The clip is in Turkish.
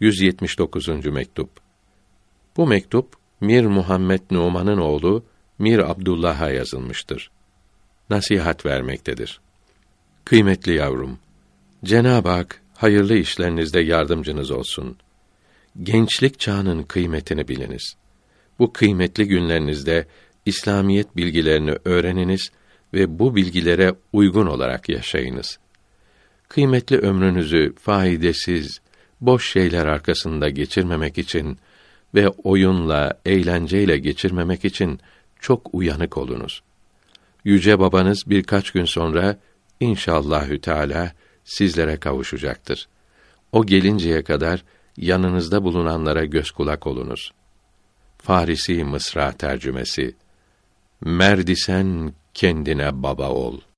179. mektup. Bu mektup Mir Muhammed Numan'ın oğlu Mir Abdullah'a yazılmıştır. Nasihat vermektedir. Kıymetli yavrum, Cenab-ı Hak hayırlı işlerinizde yardımcınız olsun. Gençlik çağının kıymetini biliniz. Bu kıymetli günlerinizde İslamiyet bilgilerini öğreniniz ve bu bilgilere uygun olarak yaşayınız. Kıymetli ömrünüzü faydasız, boş şeyler arkasında geçirmemek için ve oyunla, eğlenceyle geçirmemek için çok uyanık olunuz. Yüce babanız birkaç gün sonra inşallahü teala sizlere kavuşacaktır. O gelinceye kadar yanınızda bulunanlara göz kulak olunuz. Farisi Mısra tercümesi Merdisen kendine baba ol.''